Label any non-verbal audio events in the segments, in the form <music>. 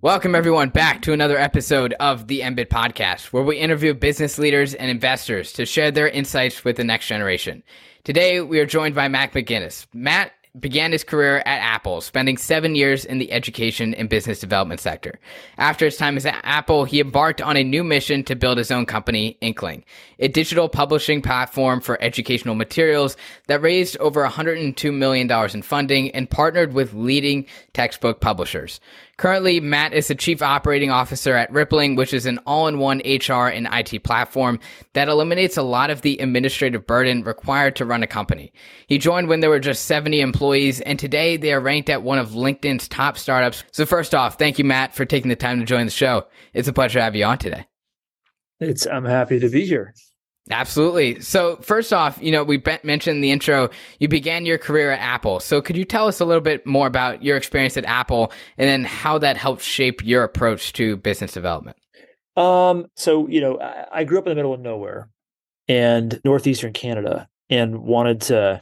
Welcome, everyone, back to another episode of the MBIT podcast, where we interview business leaders and investors to share their insights with the next generation. Today, we are joined by Matt MacInnis. Matt began his career at Apple, spending seven years in the education and business development sector. After his time at Apple, he embarked on a new mission to build his own company, Inkling, a digital publishing platform for educational materials that raised over $102 million in funding and partnered with leading textbook publishers. Currently, Matt is the chief operating officer at Rippling, which is an all in one HR and IT platform that eliminates a lot of the administrative burden required to run a company. He joined when there were just 70 employees, and today they are ranked at one of LinkedIn's top startups. So, first off, thank you, Matt, for taking the time to join the show. It's a pleasure to have you on today. It's I'm happy to be here. Absolutely. So, first off, you know, we mentioned in the intro, you began your career at Apple. So, could you tell us a little bit more about your experience at Apple and then how that helped shape your approach to business development? Um, so, you know, I, I grew up in the middle of nowhere and northeastern Canada and wanted to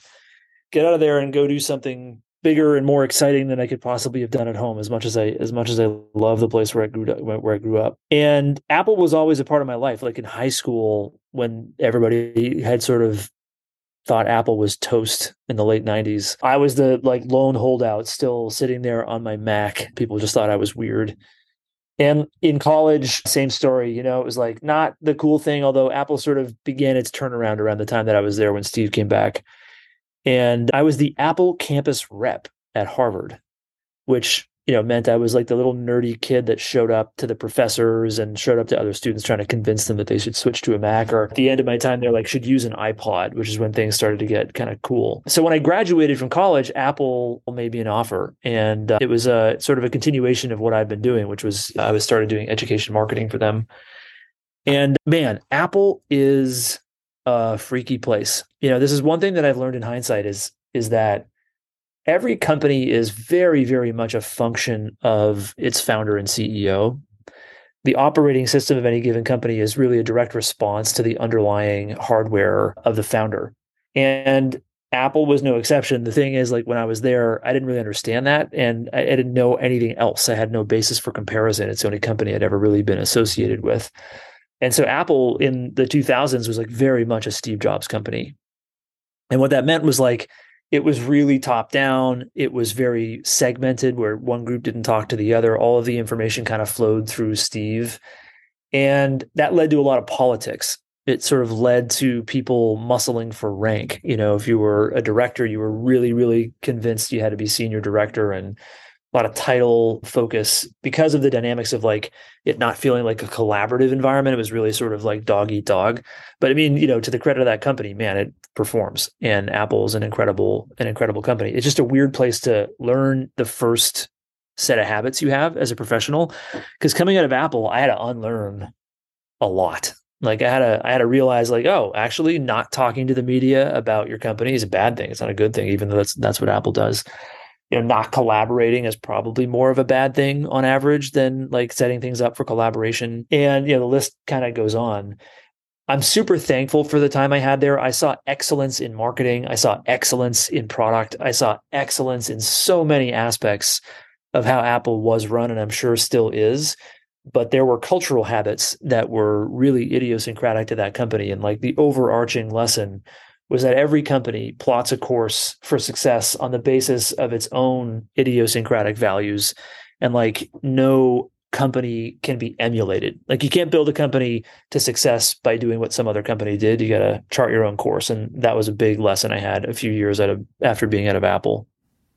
get out of there and go do something bigger and more exciting than I could possibly have done at home. As much as I as much as I love the place where I grew where I grew up, and Apple was always a part of my life. Like in high school, when everybody had sort of thought Apple was toast in the late 90s. I was the like lone holdout still sitting there on my Mac. People just thought I was weird. And in college, same story, you know, it was like not the cool thing, although Apple sort of began its turnaround around the time that I was there when Steve came back. And I was the Apple campus rep at Harvard, which you know meant I was like the little nerdy kid that showed up to the professors and showed up to other students trying to convince them that they should switch to a Mac. Or at the end of my time, they're like should use an iPod, which is when things started to get kind of cool. So when I graduated from college, Apple made me an offer, and uh, it was a sort of a continuation of what I've been doing, which was I was started doing education marketing for them. And man, Apple is a freaky place. You know, this is one thing that I've learned in hindsight is is that every company is very very much a function of its founder and CEO. The operating system of any given company is really a direct response to the underlying hardware of the founder. And Apple was no exception. The thing is, like when I was there, I didn't really understand that, and I, I, didn't know anything else. I had no basis for comparison. It's the only company I'd ever really been associated with. And so Apple in the 2000s was like very much a Steve Jobs company. And what that meant was like it was really top down. It was very segmented where one group didn't talk to the other. All of the information kind of flowed through Steve. And that led to a lot of politics. It sort of led to people muscling for rank. You know, if you were a director, you were really, really convinced you had to be senior director and lot of title focus because of the dynamics of like it not feeling like a collaborative environment. It was really sort of like dog eat dog. But I mean, you know, to the credit of that company, man, it performs. And Apple's an incredible, an incredible company. It's just a weird place to learn the first set of habits you have as a professional. Because coming out of Apple, I had to unlearn a lot. Like I had to, I had to realize, like, oh, actually, not talking to the media about your company is a bad thing. It's not a good thing, even though that's that's what Apple does you know not collaborating is probably more of a bad thing on average than like setting things up for collaboration. And you know the list kind of goes on. I'm super thankful for the time i had there. I saw excellence in marketing. I saw excellence in product. I saw excellence in so many aspects of how apple was run and i'm sure still is. But there were cultural habits that were really idiosyncratic to that company and like the overarching lesson was that every company plots a course for success on the basis of its own idiosyncratic values. And like no company can be emulated. Like you can't build a company to success by doing what some other company did. You got to chart your own course. And that was a big lesson i had a few years out of after being out of apple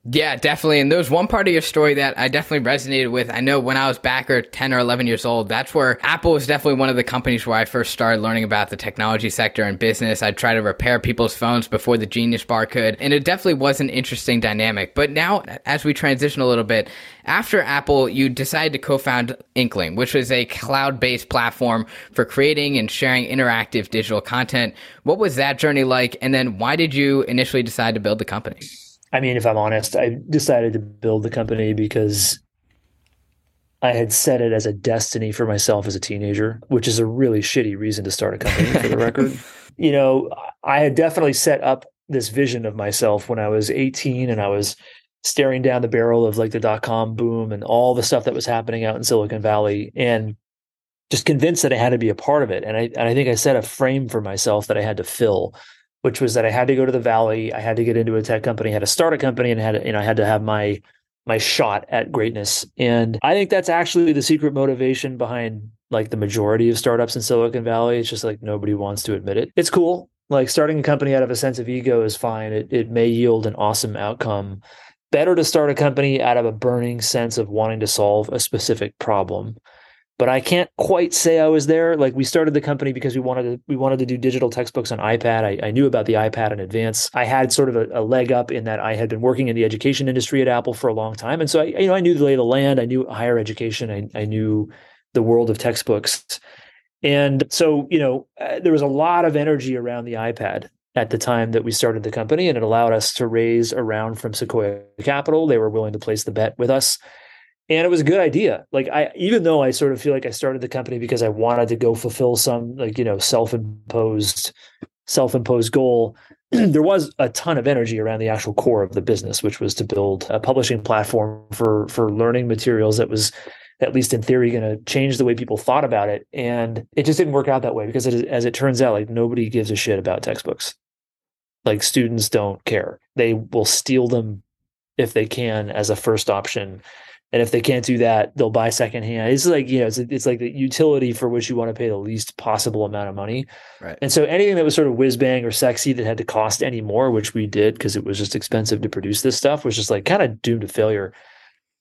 yeah, definitely. And there was one part of your story that I definitely resonated with. I know when I was back or 10 or 11 years old, that's where Apple was definitely one of the companies where I first started learning about the technology sector and business. I'd try to repair people's phones before the Genius Bar could. And it definitely was an interesting dynamic. But now, as we transition a little bit, after Apple, you decided to co found Inkling, which was a cloud based platform for creating and sharing interactive digital content. What was that journey like? And then why did you initially decide to build the company? I mean, if I'm honest, I decided to build the company because I had set it as a destiny for myself as a teenager, which is a really shitty reason to start a company for the record. <laughs> You know, I had definitely set up this vision of myself when I was 18 and I was staring down the barrel of like the dot com boom and all the stuff that was happening out in Silicon Valley and just convinced that I had to be a part of it. And I and I think I set a frame for myself that I had to fill, which was that I had to go to the valley, I had to get into a tech company, I had to start a company and had you know, I had to have my my shot at greatness. And I think that's actually the secret motivation behind like the majority of startups in Silicon Valley. It's just like nobody wants to admit it. It's cool. Like starting a company out of a sense of ego is fine. It it may yield an awesome outcome better to start a company out of a burning sense of wanting to solve a specific problem but I can't quite say I was there. Like we started the company because we wanted to we wanted to do digital textbooks on iPad. I, I knew about the iPad in advance. I had sort of a, a, leg up in that I had been working in the education industry at Apple for a long time, and so I you know I knew the lay of the land. I knew higher education. I, I knew the world of textbooks, and so you know uh, there was a lot of energy around the iPad at the time that we started the company, and it allowed us to raise around from Sequoia Capital. They were willing to place the bet with us. And it was a good idea. Like I even though I sort of feel like I started the company because I wanted to go fulfill some like, you know, self-imposed self-imposed goal, <clears throat> there was a ton of energy around the actual core of the business, which was to build a publishing platform for for learning materials that was at least in theory going to change the way people thought about it. And it just didn't work out that way because it, as it turns out like nobody gives a shit about textbooks. Like students don't care. They will steal them if they can as a first option and if they can't do that they'll buy secondhand. It's like you know it's, it's like the utility for which you want to pay the least possible amount of money. Right. And so anything that was sort of whiz bang or sexy that had to cost any more which we did because it was just expensive to produce this stuff was just like kind of doomed to failure.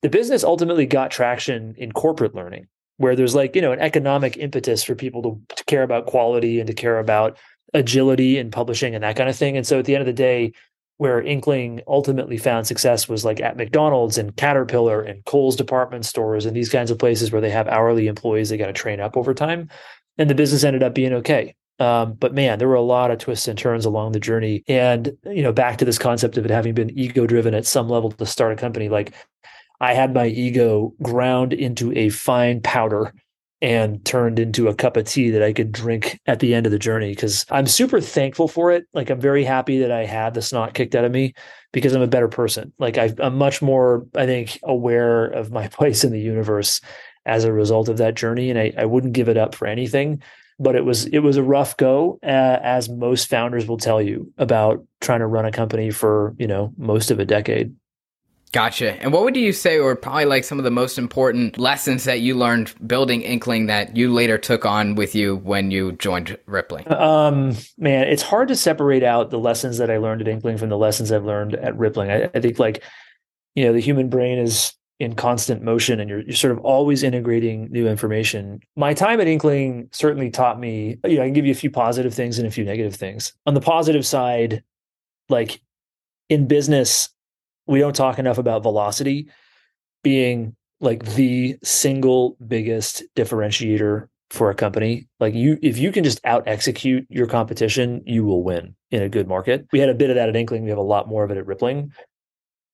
The business ultimately got traction in corporate learning where there's like you know an economic impetus for people to, to care about quality and to care about agility in publishing and that kind of thing. And so at the end of the day where Inkling ultimately found success was like at McDonald's and Caterpillar and Kohl's department stores and these kinds of places where they have hourly employees they got to train up over time. And the business ended up being okay. Um, but man, there were a lot of twists and turns along the journey. And, you know, back to this concept of it having been ego driven at some level to start a company, like I had my ego ground into a fine powder and turned into a cup of tea that I could drink at the end of the journey because I'm super thankful for it. Like I'm very happy that I had the snot kicked out of me because I'm a better person. Like i am much more, I think, aware of my <laughs> place in the universe as a result of that journey, and I, I wouldn't give it up for anything. But it was it was a rough go, uh, as most founders will tell you about trying to run a company for you know most of a decade. Gotcha. And what would you say were probably like some of the most important lessons that you learned building Inkling that you later took on with you when you joined Rippling? Um, man, it's hard to separate out the lessons that I learned at Inkling from the lessons I've learned at Rippling. I, I think like, you know, the human brain is in constant motion and you're, you're sort of always integrating new information. My time at Inkling certainly taught me, you know, I can give you a few positive things and a few negative things. On the positive side, like in business, we don't talk enough about velocity being like the single biggest differentiator for a company. Like you, if you can just out execute your competition, you will win in a good market. We had a bit of that at Inkling. We have a lot more of it at Rippling.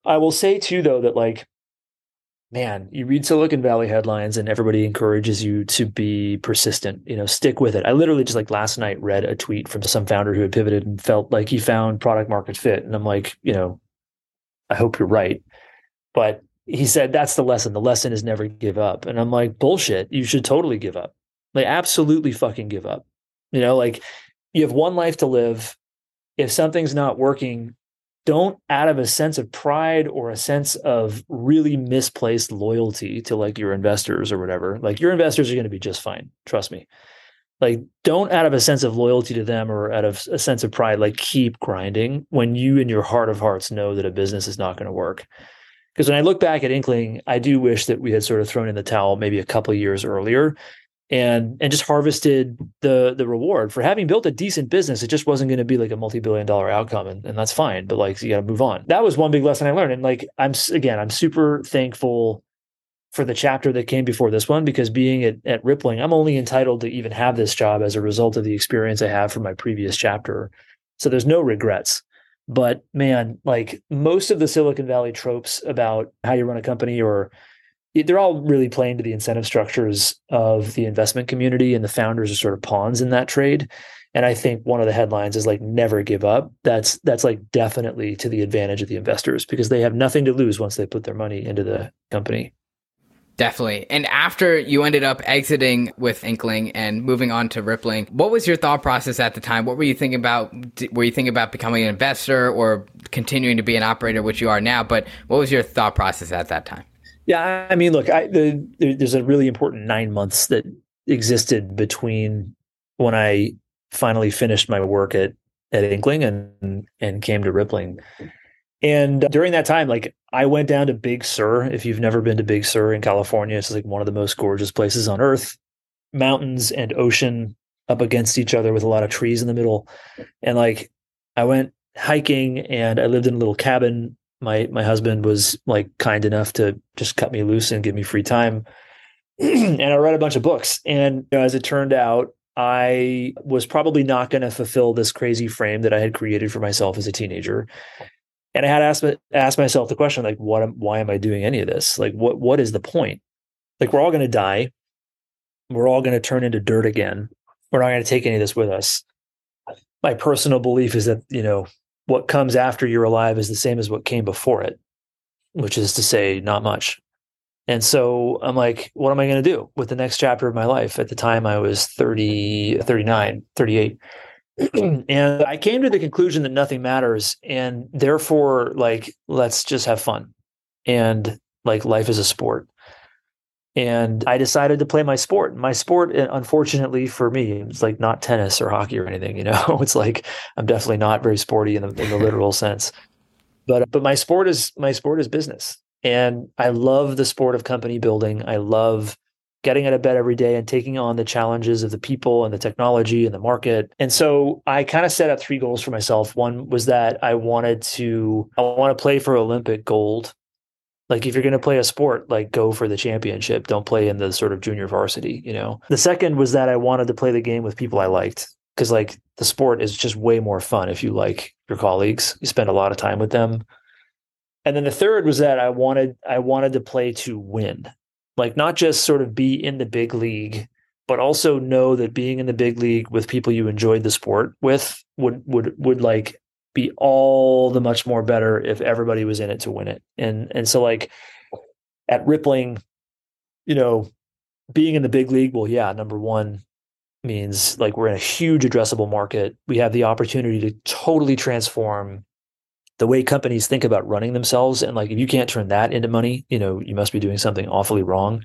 I will say too, though, that like, man, you read Silicon Valley headlines and everybody encourages you to be persistent, you know, stick with it. I literally just like last night read a tweet from some founder who had pivoted and felt like he found product market fit. And I'm like, you know, I hope you're right. But he said that's the lesson. The lesson is never give up. And I'm like, bullshit. You should totally give up. Like, absolutely fucking give up. You know, like you have one life to live. If something's not working, don't out of a sense of pride or a sense of really misplaced loyalty to like your investors or whatever. Like your investors are going to be just fine. Trust me like don't out of a sense of loyalty to them or out of a sense of pride like keep grinding when you in your heart of hearts know that a business is not going to work. Because when i look back at inkling i do wish that we had sort of thrown in the towel maybe a couple years earlier and and just harvested the the reward. For having built a decent business it just wasn't going to be like a multi-billion dollar outcome and, and that's fine but like you got to move on. That was one big lesson i learned and like i'm again i'm super thankful for the chapter that came before this one because being at, at Rippling, I'm only entitled to even have this job as a result of the experience I have from my previous chapter. So there's no regrets. But man, like most of the Silicon Valley tropes about how you run a company or they're all really playing to the incentive structures of the investment community and the founders are sort of pawns in that trade and i think one of the headlines is like never give up that's that's like definitely to the advantage of the investors because they have nothing to lose once they put their money into the company Definitely. And after you ended up exiting with Inkling and moving on to Rippling, what was your thought process at the time? What were you thinking about? Were you thinking about becoming an investor or continuing to be an operator, which you are now? But what was your thought process at that time? Yeah, I mean, look, I, the, there's a really important nine months that existed between when I finally finished my work at at Inkling and and came to Rippling. And during that time, like I went down to Big Sur. If you've never been to Big Sur in California, it's like one of the most gorgeous places on earth. Mountains and ocean up against each other with a lot of trees in the middle. And like I went hiking and I lived in a little cabin. My my husband was like kind enough to just cut me loose and give me free time. <clears throat> and I read a bunch of books. And you know, as it turned out, I was probably not going to fulfill this crazy frame that I had created for myself as a teenager and I had to ask, ask myself the question, like, what, why am I doing any of this? Like, what, what is the point? Like, we're all going to die. We're all going to turn into dirt again. We're not going to take any of this with us. My personal belief is that, you know, what comes after you're alive is the same as what came before it, which is to say, not much. And so I'm like, what am I going to do with the next chapter of my life? At the time, I was 30, 39, 38. <clears throat> and I came to the conclusion that nothing matters. And therefore, like, let's just have fun. And like, life is a sport. And I decided to play my sport. My sport, eh, unfortunately for me, it's like not tennis or hockey or anything. You know, <laughs> it's like I'm definitely not very sporty in the, in the literal <laughs> sense. But but my sport is my sport is business, and I love the sport of company building. I love getting out of bed every day and taking on the challenges of the people and the technology and the market. And so I kind of set up three goals for myself. One was that I wanted to I want to play for Olympic gold. Like if you're going to play a sport, like go for the championship. Don't play in the sort of junior varsity, you know. The second was that I wanted to play the game with people I liked because like the sport is just way more fun if you like your colleagues. You spend a lot of time with them. And then the third was that I wanted I wanted to play to win like not just sort of be in the big league but also know that being in the big league with people you enjoyed the sport with would would would like be all the much more better if everybody was in it to win it. And and so like at rippling you know being in the big league well yeah number one means like we're in a huge addressable market. We have the opportunity to totally transform the way companies think about running themselves and like if you can't turn that into money you know you must be doing something awfully wrong.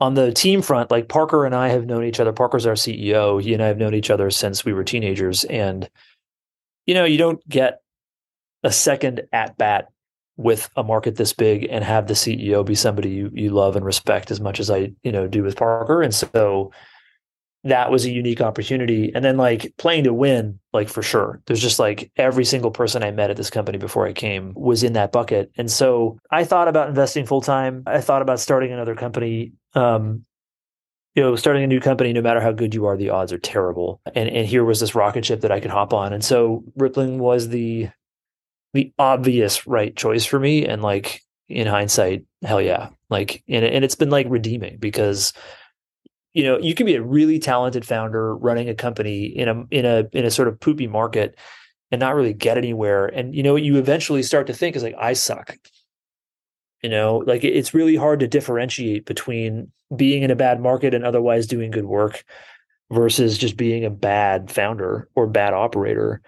On the team front like parker and i have known each other parker's our ceo he and i have known each other since we were teenagers and you know you don't get a second at bat with a market this big and have the ceo be somebody you, you love and respect as much as i you know do with parker and so that was a unique opportunity. And then like playing to win, like for sure. There's just like every single person I met at this company before I came was in that bucket. And so I thought about investing full time. I thought about starting another company. Um, you know, starting a new company, no matter how good you are, the odds are terrible. And and here was this rocket ship that I could hop on. And so Rippling was the the obvious right choice for me. And like in hindsight, hell yeah. Like and, and it's been like redeeming because you know you can be a really talented founder running a company in a in a in a sort of poopy market and not really get anywhere. And you know you eventually start to think is like i suck. You know like it's really hard to differentiate between being in a bad market and otherwise doing good work versus just being a bad founder or bad operator.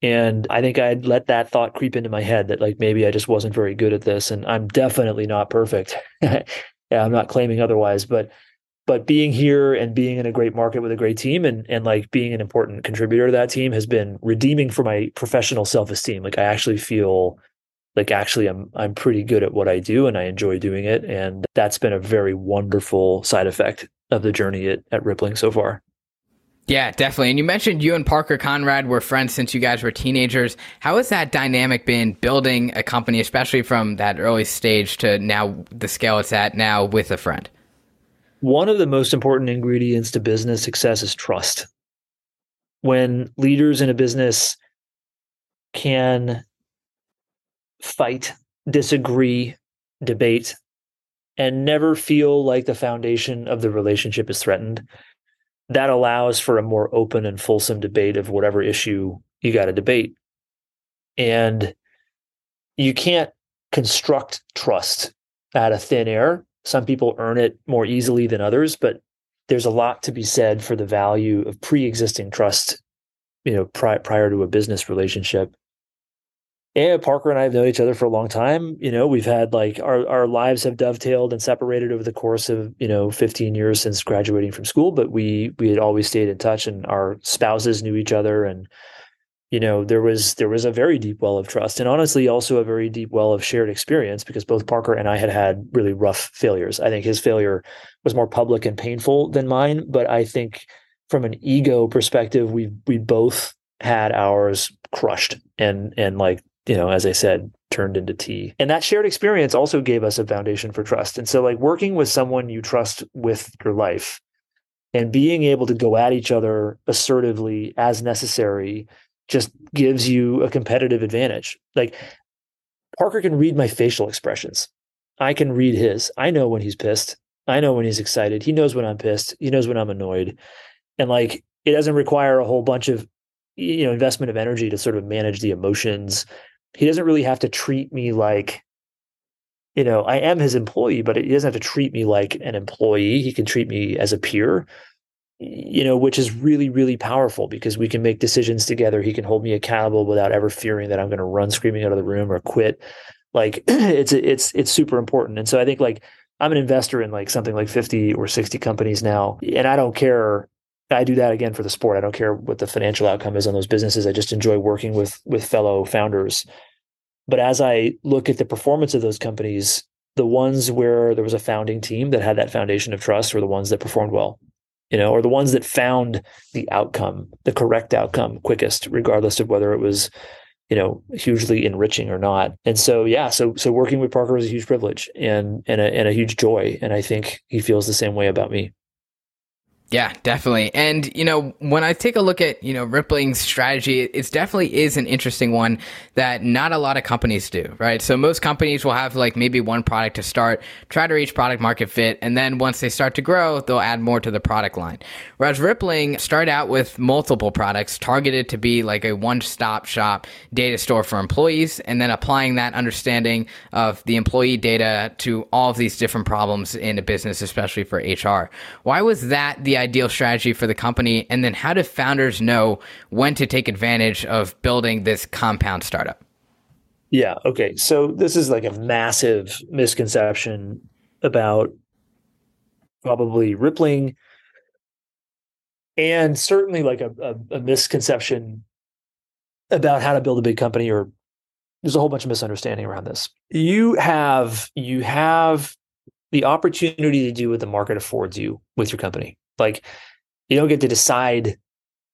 And i think i'd let that thought creep into my head that like maybe i just wasn't very good at this and i'm definitely not perfect. <laughs> Yeah i'm not claiming otherwise but but being here and being in a great market with a great team and and like being an important contributor to that team has been redeeming for my professional self-esteem like i actually feel like actually i'm i'm pretty good at what i do and i enjoy doing it and that's been a very wonderful side effect of the journey at, at rippling so far yeah, definitely. And you mentioned you and Parker Conrad were friends since you guys were teenagers. How has that dynamic been building a company, especially from that early stage to now the scale it's at now with a friend? One of the most important ingredients to business success is trust. When leaders in a business can fight, disagree, debate, and never feel like the foundation of the relationship is threatened, that allows for a more open and fulsome debate of whatever issue you got to debate. And you can't construct trust out of thin air. Some people earn it more easily than others, but there's a lot to be said for the value of pre-existing trust, you know, pri- prior to a business relationship. And Parker and I have known each other for a long time. You know, we've had like our, our lives have dovetailed and separated over the course of, you know, 15 years since graduating from school, but we we had always stayed in touch and our spouses knew each other and you know there was there was a very deep well of trust and honestly also a very deep well of shared experience because both parker and i had had really rough failures. I think his failure was more public and painful than mine but i think from an ego perspective we we both had ours crushed and and like you know as i said turned into tea. And that shared experience also gave us a foundation for trust. And so like working with someone you trust with your life and being able to go at each other assertively as necessary just gives you a competitive advantage. Like Parker can read my facial expressions. I can read his. I know when he's pissed. I know when he's excited. He knows when I'm pissed. He knows when I'm annoyed. And like it doesn't require a whole bunch of you know investment of energy to sort of manage the emotions. He doesn't really have to treat me like you know, I am his employee, but he doesn't have to treat me like an employee. He can treat me as a peer you know, which is really, really powerful because we can make decisions together. He can hold me accountable without ever fearing that I'm going to run screaming out of the room or quit. Like <clears throat> it's it's it's super important. And so I think like I'm an investor in like something like 50 or 60 companies now, and I don't care. I do that again for the sport. I don't care what the financial outcome is on those businesses. I just enjoy working with with fellow founders. But as I look at the performance of those companies, the ones where there was a founding team that had that foundation of trust were the ones that performed well you know, or the ones that found the outcome, the correct outcome quickest, regardless of whether it was, you know, hugely enriching or not. And so, yeah, so so working with Parker was a huge privilege and and a, and a huge joy. And I think he feels the same way about me. Yeah, definitely. And, you know, when I take a look at, you know, Rippling's strategy, it definitely is an interesting one that not a lot of companies do, right? So most companies will have like maybe one product to start, try to reach product market fit, and then once they start to grow, they'll add more to the product line. Whereas Rippling started out with multiple products targeted to be like a one-stop shop data store for employees, and then applying that understanding of the employee data to all of these different problems in a business, especially for HR. Why was that the ideal strategy for the company? And then how do founders know when to take advantage of building this compound startup? Yeah. Okay. So this is like a massive misconception about probably Rippling and certainly like a, a, a misconception about how to build a big company or there's a whole bunch of misunderstanding around this. You have you have the opportunity to do what the market affords you with your company. Like you don't get to decide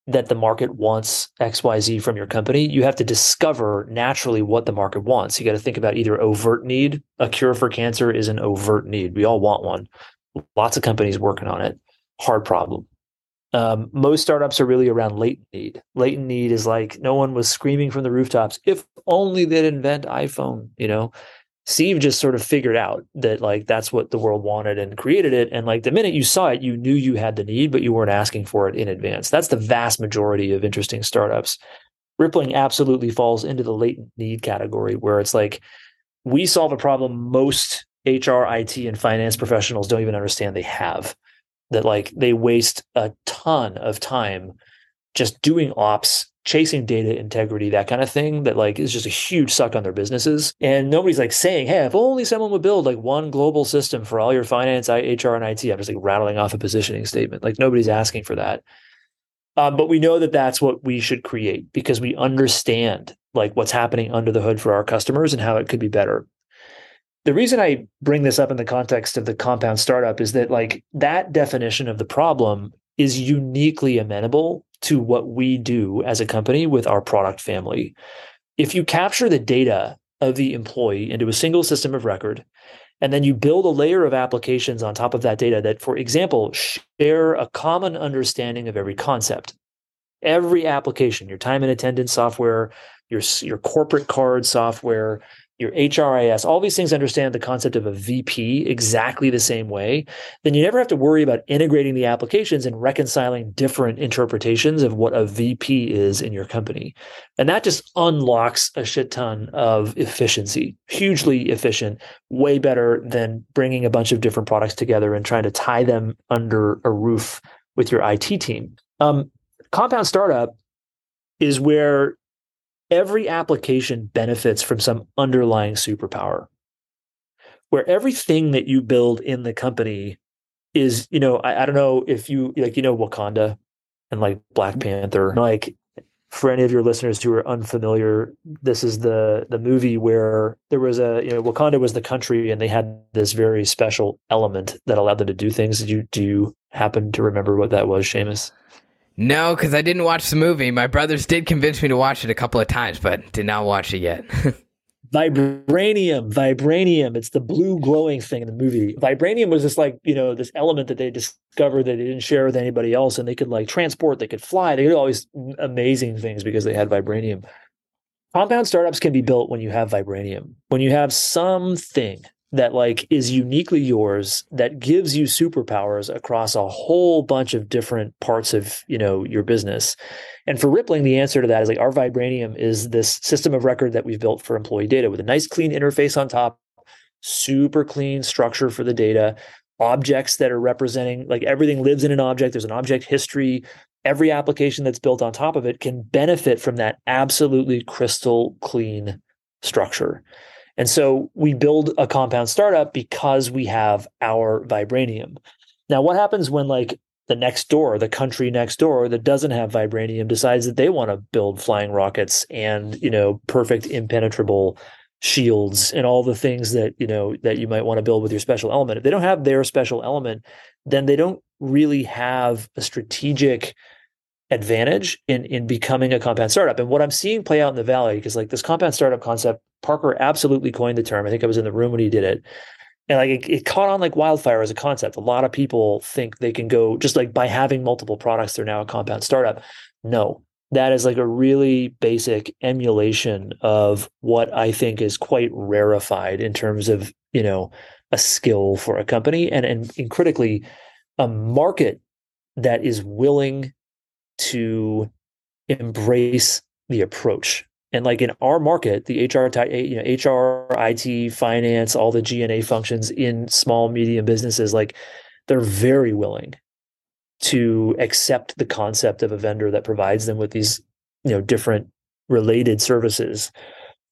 that the market wants XYZ from your company. You have to discover naturally what the market wants. You got to think about either overt need. A cure for cancer is an overt need. We all want one. Lots of companies working on it. Hard problem. Um, most startups are really around latent need. Latent need is like no one was screaming from the rooftops. If only they'd invent iPhone, you know. Steve just sort of figured out that like that's what the world wanted and created it. And like the minute you saw it, you knew you had the need, but you weren't asking for it in advance. That's the vast majority of interesting startups. Rippling absolutely falls into the latent need category where it's like we solve a problem most HR, IT, and finance professionals don't even understand they have. That like they waste a ton of time just doing ops chasing data integrity, that kind of thing, that like is just a huge suck on their businesses. And nobody's like saying, hey, if only someone would build like one global system for all your finance, HR, and IT. I'm just like rattling off a positioning statement. Like nobody's asking for that. Um, but we know that that's what we should create because we understand like what's happening under the hood for our customers and how it could be better. The reason I bring this up in the context of the compound startup is that like that definition of the problem is uniquely amenable to what we do as a company with our product family. If you capture the data of the employee into a single system of record, and then you build a layer of applications on top of that data that, for example, share a common understanding of every concept. Every application, your time and attendance software, your, your corporate card software, your HRIS, all these things understand the concept of a VP exactly the same way, then you never have to worry about integrating the applications and reconciling different interpretations of what a VP is in your company. And that just unlocks a shit ton of efficiency, hugely efficient, way better than bringing a bunch of different products together and trying to tie them under a roof with your IT team. Um, compound startup is where every application benefits from some underlying superpower. Where everything that you build in the company is you know I, I, don't know if you like you know wakanda and like black mm-hmm. panther. Like for any of your listeners who are unfamiliar this is the the movie where there was a you know wakanda was the country and they had this very special element that allowed them to do things. Did you do you happen to remember what that was Shamus no, because I didn't watch the movie. My brothers did convince me to watch it a couple of times, but did not watch it yet. <laughs> vibranium, vibranium. It's the blue glowing thing in the movie. Vibranium was this like, you know, this element that they discovered that they didn't share with anybody else. And they could like transport, they could fly, they could do all these amazing things because they had vibranium. Compound startups can be built when you have vibranium, when you have something that like is uniquely yours that gives you superpowers across a whole bunch of different parts of you know your business. And for rippling the answer to that is like our vibranium is this system of record that we've built for employee data with a nice clean interface on top super clean structure for the data objects that are representing like everything lives in an object. There's an object history. Every application that's built on top of it can benefit from that absolutely crystal clean structure and so we build a compound startup because we have our vibranium. Now, what happens when like the next door, the country next door that doesn't have vibranium decides that they want to build flying rockets and, you know, perfect impenetrable shields and all the things that, you know, that you might want to build with your special element. If they don't have their special element, then they don't really have a strategic advantage in in becoming a compound startup. And what I'm seeing play out in the valley, because like this compound startup concept, Parker absolutely coined the term. I think I was in the room when he did it. And like it, it caught on like wildfire as a concept. A lot of people think they can go just like by having multiple products, they're now a compound startup. No, that is like a really basic emulation of what I think is quite rarefied in terms of, you know, a skill for a company and, and, and critically a market that is willing to embrace the approach. And like in our market, the HR, you know, HR, IT, finance, all the G&A functions in small, medium businesses, like they're very willing to accept the concept of a vendor that provides them with these, you know, different related services.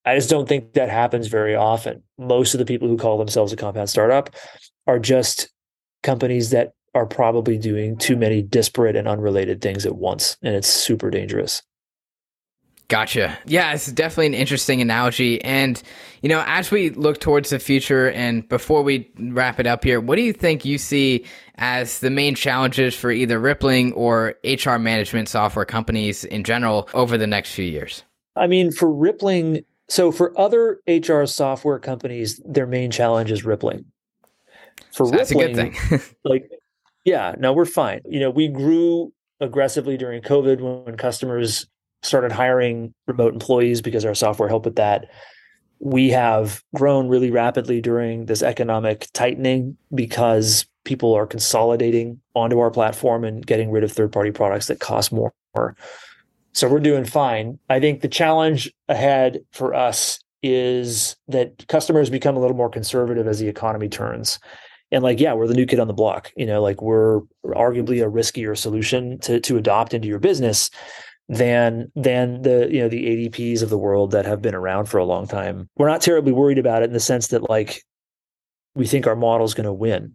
I just don't think that happens very often. Most of the people who call themselves a compound startup are just companies that are probably doing too many disparate and unrelated things at once, and it's super dangerous. Gotcha. Yeah, it's definitely an interesting analogy. And, you know, as we look towards the future and before we wrap it up here, what do you think you see as the main challenges for either Rippling or HR management software companies in general over the next few years? I mean, for Rippling, so for other HR software companies, their main challenge is Rippling. For so Rippling, that's a good thing. <laughs> like yeah, no, we're fine. You know, we grew aggressively during COVID when customers started hiring remote employees because our software helped with that. We have grown really rapidly during this economic tightening because people are consolidating onto our platform and getting rid of third party products that cost more. So we're doing fine. I think the challenge ahead for us is that customers become a little more conservative as the economy turns and like yeah we're the new kid on the block you know like we're arguably a riskier solution to to adopt into your business than than the you know the adps of the world that have been around for a long time. We're not terribly worried about it in the sense that like we think our model is going to win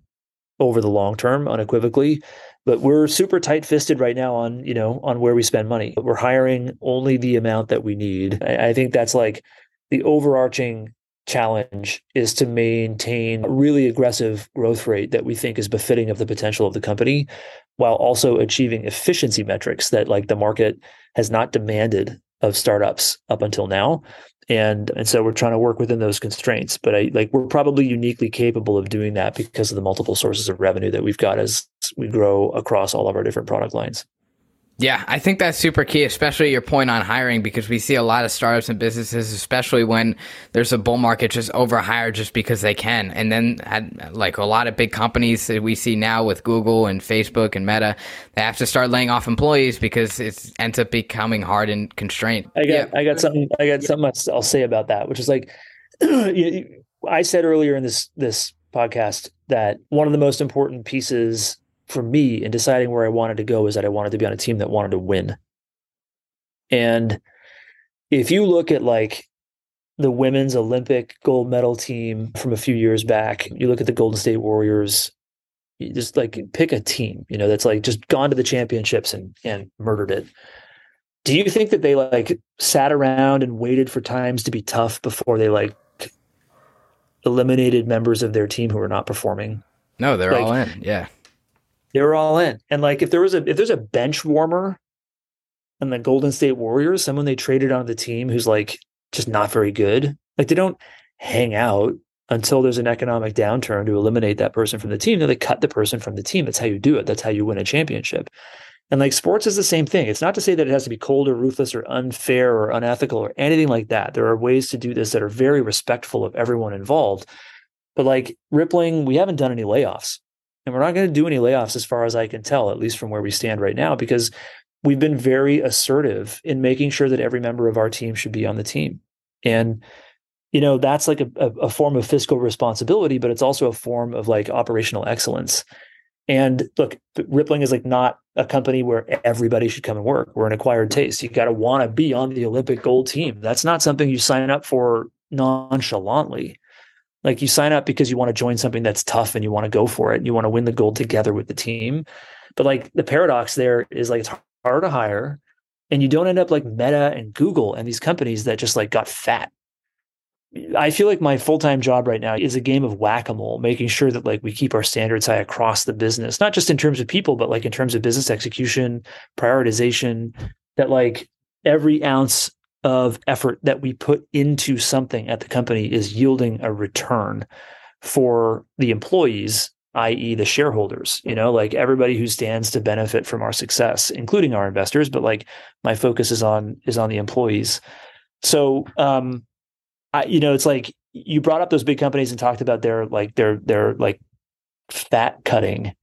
over the long term unequivocally but we're super tight fisted right now on you know on where we spend money. We're hiring only the amount that we need. I, I think that's like the overarching challenge is to maintain a really aggressive growth rate that we think is befitting of the potential of the company while also achieving efficiency metrics that like the market has not demanded of startups up until now. And and so we're trying to work within those constraints. But i like we're probably uniquely capable of doing that because of the multiple sources of revenue that we've got as we grow across all of our different product lines Yeah, I think that's super key, especially your point on hiring, because we see a lot of startups and businesses, especially when there's a bull market, just overhire just because they can. And then, like a lot of big companies that we see now with Google and Facebook and Meta, they have to start laying off employees because it ends up becoming hard and constrained. I got, yeah. I got something, I got something I'll say about that, which is like, <clears throat> I said earlier in this this podcast that one of the most important pieces for me in deciding where I wanted to go is that I wanted to be on a team that wanted to win. And if you look at like the women's Olympic gold medal team from a few years back, you look at the Golden State Warriors, you just like pick a team, you know, that's like just gone to the championships and and murdered it. Do you think that they like sat around and waited for times to be tough before they like eliminated members of their team who were not performing? No, they're like, all in. Yeah. They were all in. And like if there was a if there's a bench warmer and the Golden State Warriors, someone they traded on the team who's like just not very good, like they don't hang out until there's an economic downturn to eliminate that person from the team. Then they cut the person from the team. That's how you do it. That's how you win a championship. And like sports is the same thing. It's not to say that it has to be cold or ruthless or unfair or unethical or anything like that. There are ways to do this that are very respectful of everyone involved. But like Rippling, we haven't done any layoffs. And we're not going to do any layoffs as far as I can tell, at least from where we stand right now, because we've been very assertive in making sure that every member of our team should be on the team. And, you know, that's like a, a form of fiscal responsibility, but it's also a form of like operational excellence. And look, Rippling is like not a company where everybody should come and work. We're an acquired taste. You got to want to be on the Olympic gold team. That's not something you sign up for nonchalantly. Like you sign up because you want to join something that's tough and you want to go for it and you want to win the gold together with the team. But like the paradox there is like it's hard to hire and you don't end up like Meta and Google and these companies that just like got fat. I feel like my full-time job right now is a game of whack-a-mole, making sure that like we keep our standards high across the business, not just in terms of people, but like in terms of business execution, prioritization, that like every ounce of effort that we put into something at the company is yielding a return for the employees i.e. the shareholders you know like everybody who stands to benefit from our success including our investors but like my focus is on is on the employees so um i you know it's like you brought up those big companies and talked about their like their their like fat cutting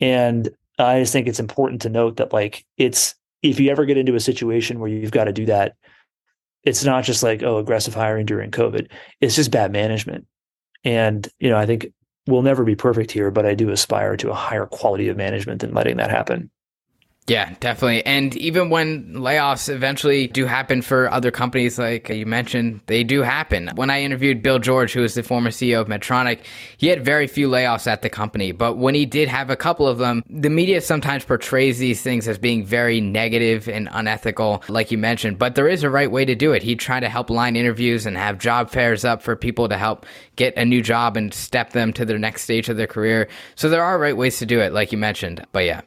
and i just think it's important to note that like it's if you ever get into a situation where you've got to do that it's not just like oh aggressive hiring during covid. It's just bad management. And you know i think we'll never be perfect here but i do aspire to a higher quality of management than letting that happen yeah, definitely. And even when layoffs eventually do happen for other companies, like you mentioned, they do happen. When I interviewed Bill George, who was the former CEO of Medtronic, he had very few layoffs at the company. But when he did have a couple of them, the media sometimes portrays these things as being very negative and unethical, like you mentioned. But there is a right way to do it. He tried to help line interviews and have job fairs up for people to help get a new job and step them to their next stage of their career. So there are right ways to do it, like you mentioned. But yeah.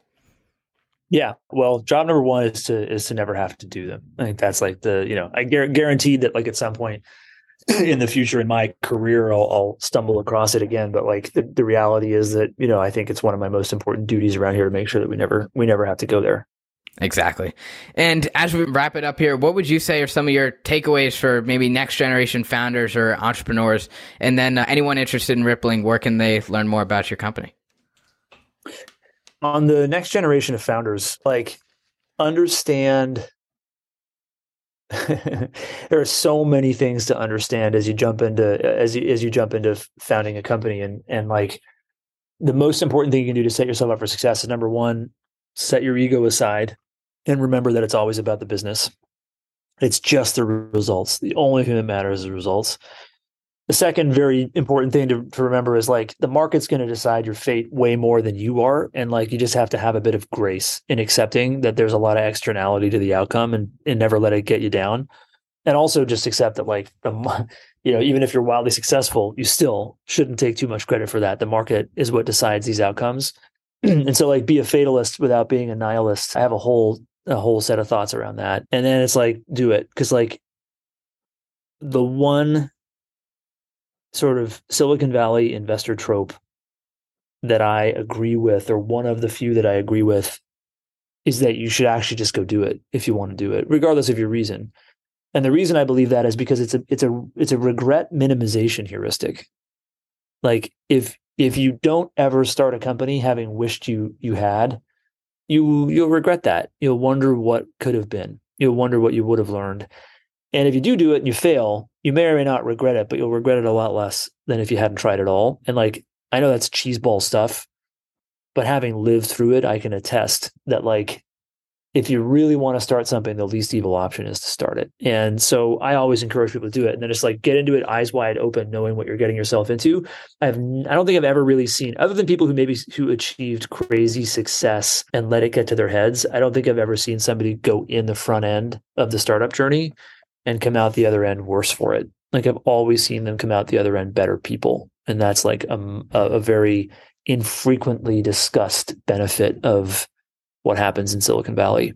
Yeah, well, job number one is to is to never have to do them. I think that's like the you know I guaranteed that like at some point <clears throat> in the future in my career I'll, I'll stumble across it again. But like the, the reality is that you know I think it's one of my most important duties around here to make sure that we never we never have to go there. Exactly. And as we wrap it up here, what would you say are some of your takeaways for maybe next generation founders or entrepreneurs? And then uh, anyone interested in Rippling, where can they learn more about your company? On the next generation of founders, like understand <laughs> there are so many things to understand as you jump into as you as you jump into founding a company and and like the most important thing you can do to set yourself up for success is number one set your ego aside and remember that it's always about the business. It's just the results. The only thing that matters is the results the second very important thing to, to remember is like the market's going to decide your fate way more than you are and like you just have to have a bit of grace in accepting that there's a lot of externality to the outcome and, and never let it get you down. And also just accept that like the <laughs> you know even if you're wildly successful you still shouldn't take too much credit for that. The market is what decides these outcomes. <clears throat> And so like be a fatalist without being a nihilist. I have a whole a whole set of thoughts around that. And then it's like do it. Because like the one sort of Silicon Valley investor trope that I agree with, or one of the few that I agree with, is that you should actually just go do it if you want to do it, regardless of your reason. And the reason I believe that is because it's a it's a it's a regret minimization heuristic. Like if if you don't ever start a company having wished you you had, you you'll regret that. You'll wonder what could have been. You'll wonder what you would have learned. And if you do do it and you fail, you may or may not regret it, but you'll regret it a lot less than if you hadn't tried at all. And like I know that's cheeseball stuff, but having lived through it, I can attest that like if you really want to start something, the least evil option is to start it. And so I always encourage people to do it. And then just like get into it eyes wide open, knowing what you're getting yourself into. I've I don't think I've ever really seen, other than people who maybe who achieved crazy success and let it get to their heads. I don't think I've ever seen somebody go in the front end of the startup journey and come out the other end worse for it. Like I've always seen them come out the other end better people. And that's like a, a very infrequently discussed benefit of what happens in Silicon Valley.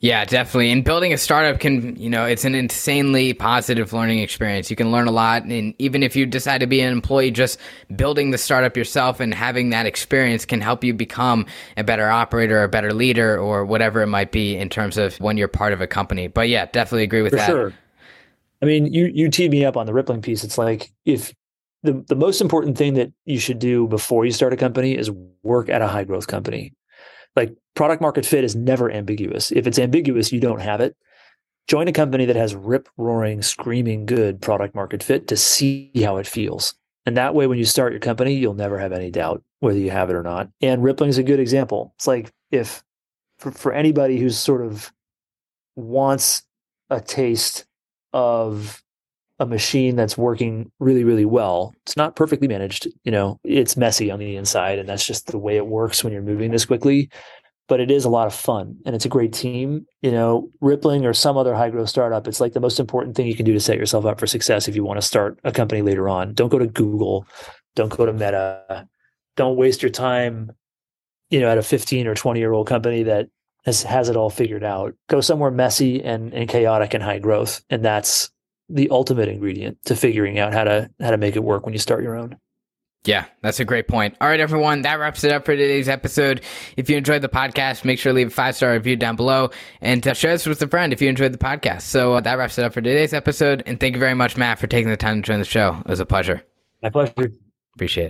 Yeah, definitely. And building a startup can, you know, it's an insanely positive learning experience. You can learn a lot. And even if you decide to be an employee, just building the startup yourself and having that experience can help you become a better operator, a better leader, or whatever it might be in terms of when you're part of a company. But yeah, definitely agree with For that. Sure. I mean, you you teed me up on the rippling piece. It's like if the the most important thing that you should do before you start a company is work at a high growth company like product market fit is never ambiguous. If it's ambiguous, you don't have it. Join a company that has rip roaring, screaming good product market fit to see how it feels. And that way, when you start your company, you'll never have any doubt whether you have it or not. And Rippling is a good example. It's like if for, for anybody who's sort of wants a taste of a machine that's working really, really well. It's not perfectly managed. You know, it's messy on the inside, and that's just the way it works when you're moving this quickly. But it is a lot of fun and it's a great team. You know, Rippling or some other high growth startup, it's like the most important thing you can do to set yourself up for success if you want to start a company later on. Don't go to Google, don't go to Meta, don't waste your time, you know, at a 15 or 20 year old company that has, has it all figured out. Go somewhere messy and, and chaotic and high growth. And that's the ultimate ingredient to figuring out how to how to make it work when you start your own. Yeah, that's a great point. All right, everyone, that wraps it up for today's episode. If you enjoyed the podcast, make sure to leave a five star review down below and uh, share this with a friend if you enjoyed the podcast. So uh, that wraps it up for today's episode. And thank you very much, Matt, for taking the time to join the show. It was a pleasure. My pleasure. Appreciate it.